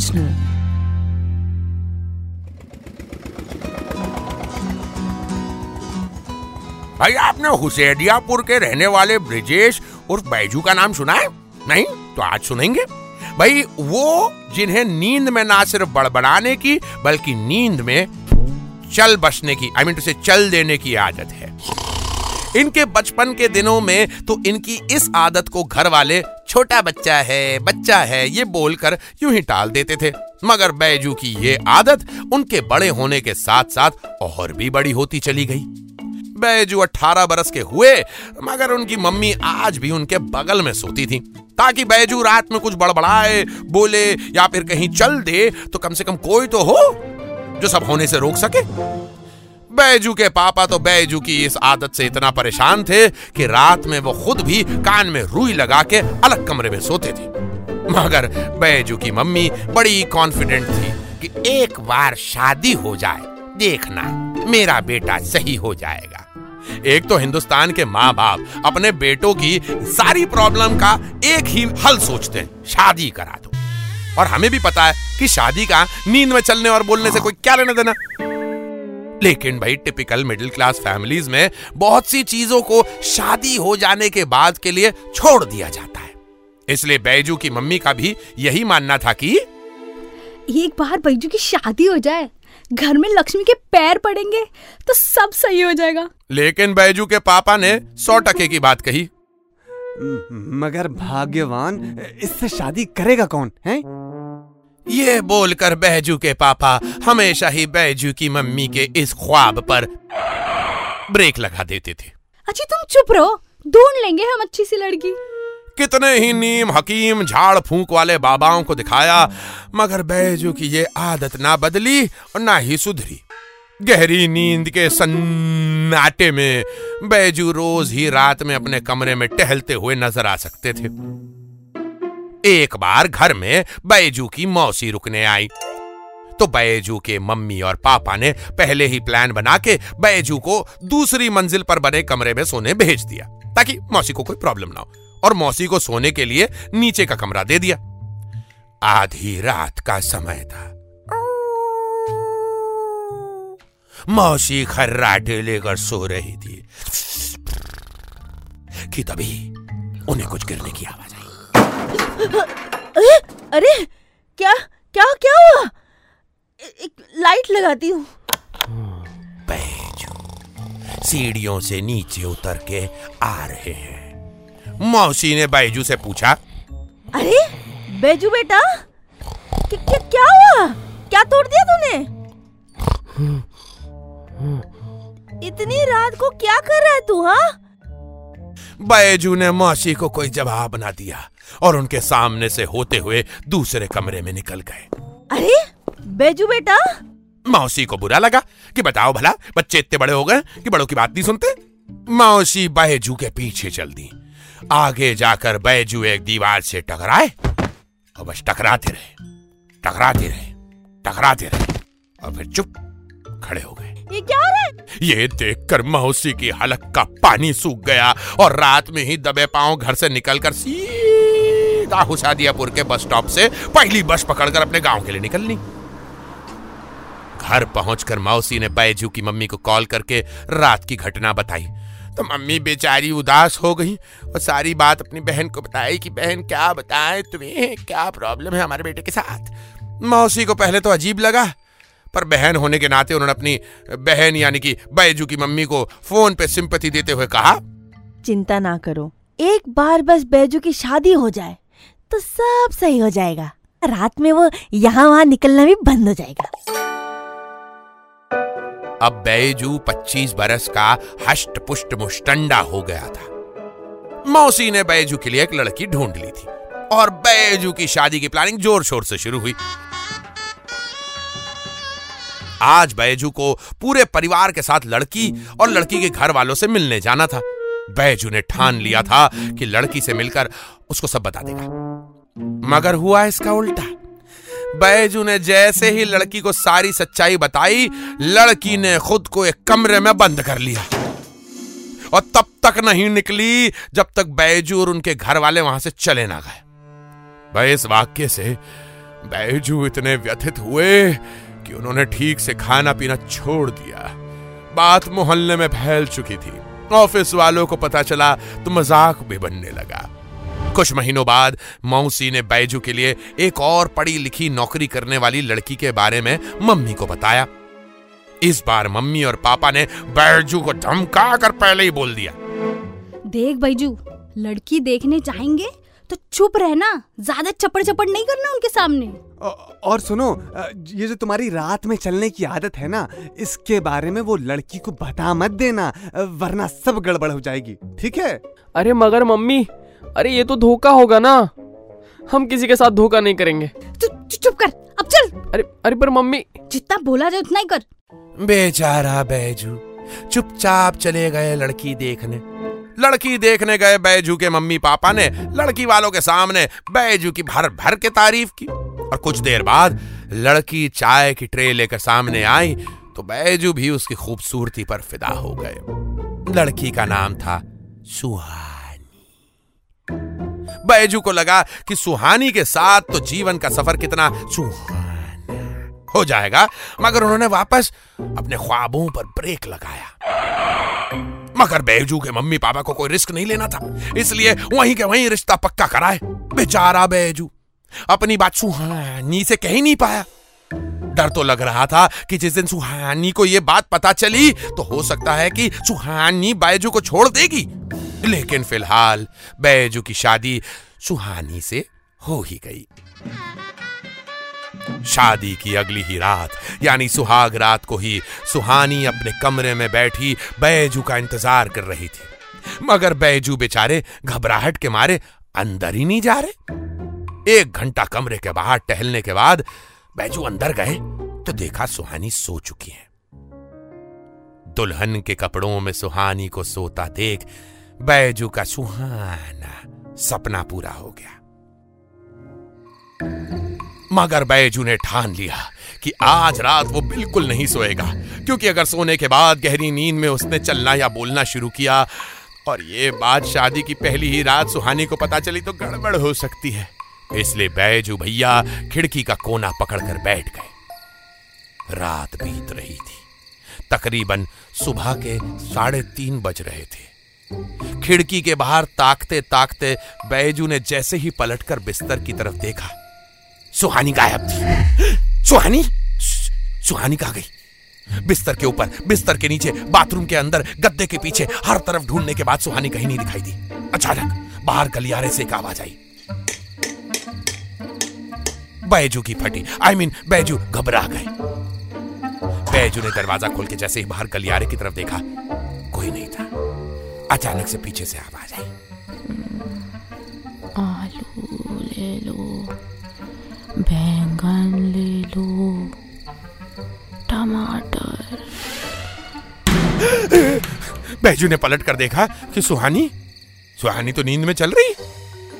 Original. भाई, आपने हुसैनियापुर के रहने वाले ब्रिजेश उर्फ़ बैजू का नाम सुना है? नहीं? तो आज सुनेंगे। भाई, वो जिन्हें नींद में ना सिर्फ़ बड़बड़ाने की, बल्कि नींद में चल बसने की आई मीन टू से चल देने की आदत है। इनके बचपन के दिनों में तो इनकी इस आदत को घर वाले छोटा बच्चा है बच्चा है, ये बोलकर यूँ ही टाल देते थे। मगर बैजू की ये आदत उनके बड़े होने के साथ साथ और भी बड़ी होती चली गई। बैजू 18 बरस के हुए, मगर उनकी मम्मी आज भी उनके बगल में सोती थी। ताकि बैजू रात में कुछ बड़बड़ाए, बोले या फिर कहीं चल दे तो कम से कम कोई तो हो, जो सब होने से रोक सके। बैजू के पापा तो बैजू की इस आदत से इतना परेशान थे कि रात में वो खुद भी कान में रुई लगा के अलग कमरे में सोते थे। मगर बैजू की मम्मी बड़ी कॉन्फिडेंट थी कि एक बार शादी हो जाए, देखना, मेरा बेटा सही हो जाएगा। एक तो हिंदुस्तान के माँ बाप अपने बेटों की सारी प्रॉब्लम का एक ही हल सोचते हैं, शादी करा दो। और हमें भी पता है कि शादी का नींद में चलने और बोलने से कोई क्या लेना देना। लेकिन भाई टिपिकल मिडिल क्लास फैमिलीज़ में बहुत सी चीज़ों को शादी हो जाने के बाद के लिए छोड़ दिया जाता है। इसलिए बैजू की मम्मी का भी यही मानना था कि एक बार बैजू की शादी हो जाए घर में लक्ष्मी के पैर पड़ेंगे तो सब सही हो जाएगा। लेकिन बैजू के पापा ने सौ टके की बात कही। मगर भाग्यवान इससे शादी करेगा कौन है? ये बोलकर बैजू के पापा हमेशा ही बैजू की मम्मी के इस ख्वाब पर ब्रेक लगा देते थे। अच्छी तुम चुप रहो। ढूंढ लेंगे हम अच्छी सी लड़की। कितने ही नीम हकीम झाड़ फूंक वाले बाबाओं को दिखाया मगर बैजू की ये आदत ना बदली और ना ही सुधरी। गहरी नींद के सन्नाटे में बैजू रोज ही रात में अपने कमरे में टहलते हुए नज़र आ सकते थे। एक बार घर में बैजू की मौसी रुकने आई। तो बैजू के मम्मी और पापा ने पहले ही प्लान बना के बैजू को दूसरी मंजिल पर बने कमरे में सोने भेज दिया, ताकि मौसी को कोई प्रॉब्लम ना हो, और मौसी को सोने के लिए नीचे का कमरा दे दिया। आधी रात का समय था। मौसी खर्राटे लेकर सो रही थी। कि तभी उन्हें कुछ गिरने की आवाज़ अरे अरे क्या क्या क्या हुआ? एक लाइट लगाती हूँ। सीढ़ियों से नीचे उतर के आ रहे हैं। मौसी ने बैजू से पूछा अरे बैजू बेटा कि, क्या क्या हुआ? क्या तोड़ दिया तूने? इतनी रात को क्या कर रहा है तू हाँ? बैजू ने मौसी को कोई जवाब ना दिया और उनके सामने से होते हुए दूसरे कमरे में निकल गए। अरे बैजू बेटा। मौसी को बुरा लगा कि बताओ भला बच्चे इतने बड़े हो गए कि बड़ों की बात नहीं सुनते। मौसी बैजू के पीछे चल दी। आगे जाकर बैजू एक दीवार से टकराए और बस टकराते रहे टकराते रहे टकराते रहे और फिर चुप खड़े हो गए। ये क्या हो? रहा है ये देखकर मौसी की हलक का पानी सूख गया और रात में ही दबे पाँव घर से निकलकर सीधा हुसादियापुर के बस स्टॉप से पहली बस पकड़कर अपने गाँव के लिए निकलनी। घर पहुंचकर मौसी ने बैजू की मम्मी को कॉल करके रात की घटना बताई। तो मम्मी बेचारी उदास हो गई और सारी बात अपनी बहन को बताई कि, बहन, क्या बताएँ तुम्हें? क्या प्रॉब्लम है हमारे बेटे के साथ? मौसी को पहले तो अजीब लगा पर बहन होने के नाते उन्होंने अपनी बहन यानी कि बैजू की मम्मी को फ़ोन पे सिंपति देते हुए कहा चिंता ना करो एक बार बस बैजू की शादी हो जाए तो सब सही हो जाएगा। रात में वो यहाँ वहाँ निकलना भी बंद हो जाएगा। अब बैजू 25 बरस का हष्ट पुष्ट मुस्टंडा हो गया था। मौसी ने बैजू के लिए एक लड़की ढूंढ ली थी और बैजू की शादी की प्लानिंग ज़ोर शोर से शुरू हुई। आज बैजू को पूरे परिवार के साथ लड़की और लड़की के घर वालों से मिलने जाना था। बैजू ने ठान लिया था कि लड़की से मिलकर उसको सब बता देगा। मगर हुआ इसका उल्टा। बैजू ने जैसे ही लड़की को सारी सच्चाई बताई, लड़की ने खुद को एक कमरे में बंद कर लिया। और तब तक नहीं निकली जब तक बैजू और उनके घर वाले वहाँ से चले ना गए। भाई, इस वाक्य से बैजू इतने व्यथित हुए कि उन्होंने ठीक से खाना पीना छोड़ दिया। बात मोहल्ले में फैल चुकी थी। ऑफ़िस वालों को पता चला तो मज़ाक भी बनने लगा। कुछ महीनों बाद मौसी ने बैजू के लिए एक और पढ़ी लिखी नौकरी करने वाली लड़की के बारे में मम्मी को बताया। इस बार मम्मी और पापा ने बैजू को धमका कर पहले ही बोल दिया। देख बैजू, लड़की देखने चाहेंगे तो चुप रहना ज़्यादा चपड़ चपड़ नहीं करना उनके सामने। और सुनो ये जो तुम्हारी रात में चलने की आदत है ना इसके बारे में वो लड़की को बता मत देना वरना सब गड़बड़ हो जाएगी ठीक है? अरे मगर मम्मी अरे ये तो धोखा होगा ना। हम किसी के साथ धोखा नहीं करेंगे। चुप कर अब चल। अरे अरे पर मम्मी। जितना बोला जाए उतना ही कर। बेचारा बैजू चुपचाप चले गए लड़की देखने। लड़की देखने गए बैजू के मम्मी पापा ने। लड़की वालों के सामने बैजू की भर भर के तारीफ़ की। और कुछ देर बाद लड़की चाय की ट्रे लेकर सामने आई तो बैजू भी उसकी खूबसूरती पर फिदा हो गए। लड़की का नाम था सुहानी। बैजू को लगा कि सुहानी के साथ तो जीवन का सफ़र कितना सुहाना हो जाएगा, मगर उन्होंने वापस अपने ख्वाबों पर ब्रेक लगाया। मगर बैजू के मम्मी पापा को कोई रिस्क नहीं लेना था। इसलिए वहीं के वहीं रिश्ता पक्का कराए। बेचारा बैजू अपनी बात सुहानी से कह ही नहीं पाया। डर तो लग रहा था कि जिस दिन सुहानी को यह बात पता चली तो हो सकता है कि सुहानी बैजू को छोड़ देगी। लेकिन फ़िलहाल बैजू की शादी सुहानी से हो ही गई। शादी की अगली ही रात, यानी सुहाग रात को ही सुहानी अपने कमरे में बैठी बैजू का इंतज़ार कर रही थी। मगर बैजू बेचारे घबराहट के मारे अंदर ही नहीं जा रहे। एक घंटा कमरे के बाहर टहलने के बाद बैजू अंदर गए तो देखा सुहानी सो चुकी है। दुल्हन के कपड़ों में सुहानी को सोता देख बैजू का सुहाना सपना पूरा हो गया। मगर बैजू ने ठान लिया कि आज रात वो बिल्कुल नहीं सोएगा। क्योंकि अगर सोने के बाद गहरी नींद में उसने चलना या बोलना शुरू किया, और ये बात शादी की पहली ही रात सुहानी को पता चली तो गड़बड़ हो सकती है। इसलिए बैजू भैया खिड़की का कोना पकड़कर बैठ गए। रात बीत रही थी। तकरीबन सुबह के साढ़े तीन बज रहे थे। खिड़की के बाहर ताकते ताकते बैजू ने जैसे ही पलटकर बिस्तर की तरफ़ देखा सुहानी गायब थी। सुहानी? सुहानी कहा गई? बिस्तर के ऊपर, बिस्तर के नीचे, बाथरूम के अंदर, गद्दे के पीछे, हर तरफ़ ढूँढने के बाद सुहानी कहीं नहीं दिखाई दी। अचानक बाहर गलियारे से एक आवाज़ आई। बैजू की फटी आई मीन बैजू घबरा गए। बैजू ने दरवाज़ा खोल के जैसे ही बाहर गलियारे की तरफ़ देखा, कोई नहीं था। अचानक से पीछे से आवाज़ आई। आलू ले लो। बैंगन ले लो। टमाटर। बैजू ने पलट कर देखा कि सुहानी सुहानी तो नींद में चल रही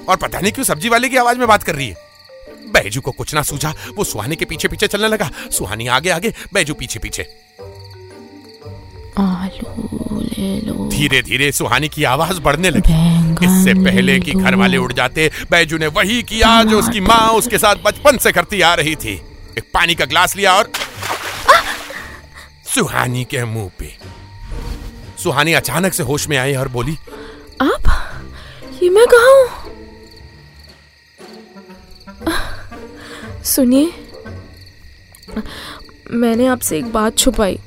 और पता नहीं क्यों सब्ज़ी वाले की आवाज़ में बात कर रही है। बैजू को कुछ ना सूझा, वो सुहानी के पीछे पीछे चलने लगा। सुहानी आगे आगे बैजू पीछे पीछे आलू ले लो। धीरे धीरे सुहानी की आवाज़ बढ़ने लगी। इससे पहले कि घर वाले। उड़ जाते बैजू ने वही किया जो उसकी माँ उसके साथ बचपन से करती आ रही थी। एक पानी का ग्लास लिया और सुहानी के मुँह पे। सुहानी अचानक से होश में आई और बोली आप ये मैं कहा हूँ? सुनिए मैंने आपसे एक बात छुपाई।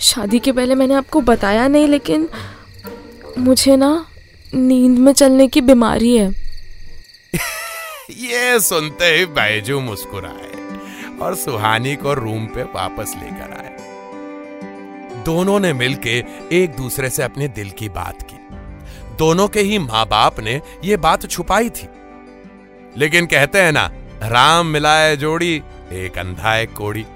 शादी के पहले मैंने आपको बताया नहीं, लेकिन मुझे ना नींद में चलने की बीमारी है। ये सुनते ही बैजू मुस्कुराए और सुहानी को रूम पे वापस लेकर आए। दोनों ने मिलके एक दूसरे से अपने दिल की बात की। दोनों के ही माँ बाप ने ये बात छुपाई थी। लेकिन कहते हैं ना, राम मिलाए जोड़ी, एक अंधा एक कोड़ी।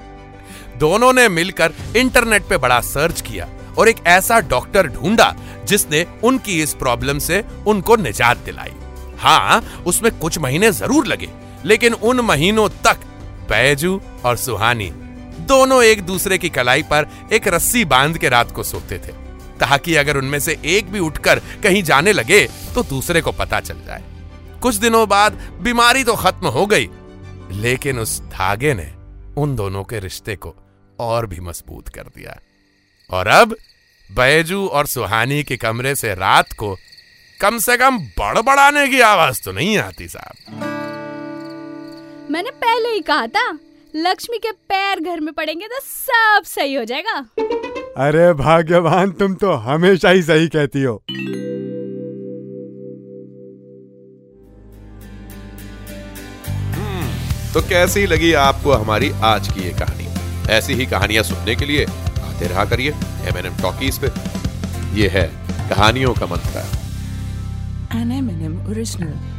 दोनों ने मिलकर इंटरनेट पे बड़ा सर्च किया और एक ऐसा डॉक्टर ढूंढा जिसने उनकी इस प्रॉब्लम से उनको निजात दिलाई। हाँ उसमें कुछ महीने ज़रूर लगे, लेकिन उन महीनों तक बैजू और सुहानी दोनों एक दूसरे की कलाई पर एक रस्सी बाँध के रात को सोते थे, ताकि अगर उनमें से एक भी उठकर कहीं जाने लगे तो दूसरे को पता चल जाए। कुछ दिनों बाद बीमारी तो खत्म हो गई, लेकिन उस धागे ने उन दोनों के रिश्ते को और भी मज़बूत कर दिया। और अब बैजू और सुहानी के कमरे से रात को कम से कम बड़बड़ाने की आवाज़ तो नहीं आती साहब। मैंने पहले ही कहा था लक्ष्मी के पैर घर में पड़ेंगे तो सब सही हो जाएगा। अरे भाग्यवान तुम तो हमेशा ही सही कहती हो। तो कैसी लगी आपको हमारी आज की ये कहानी? ऐसी ही कहानियाँ सुनने के लिए आते रहा करिए एम एन एम टॉकीज पे ये है कहानियों का मंत्र एन एम original.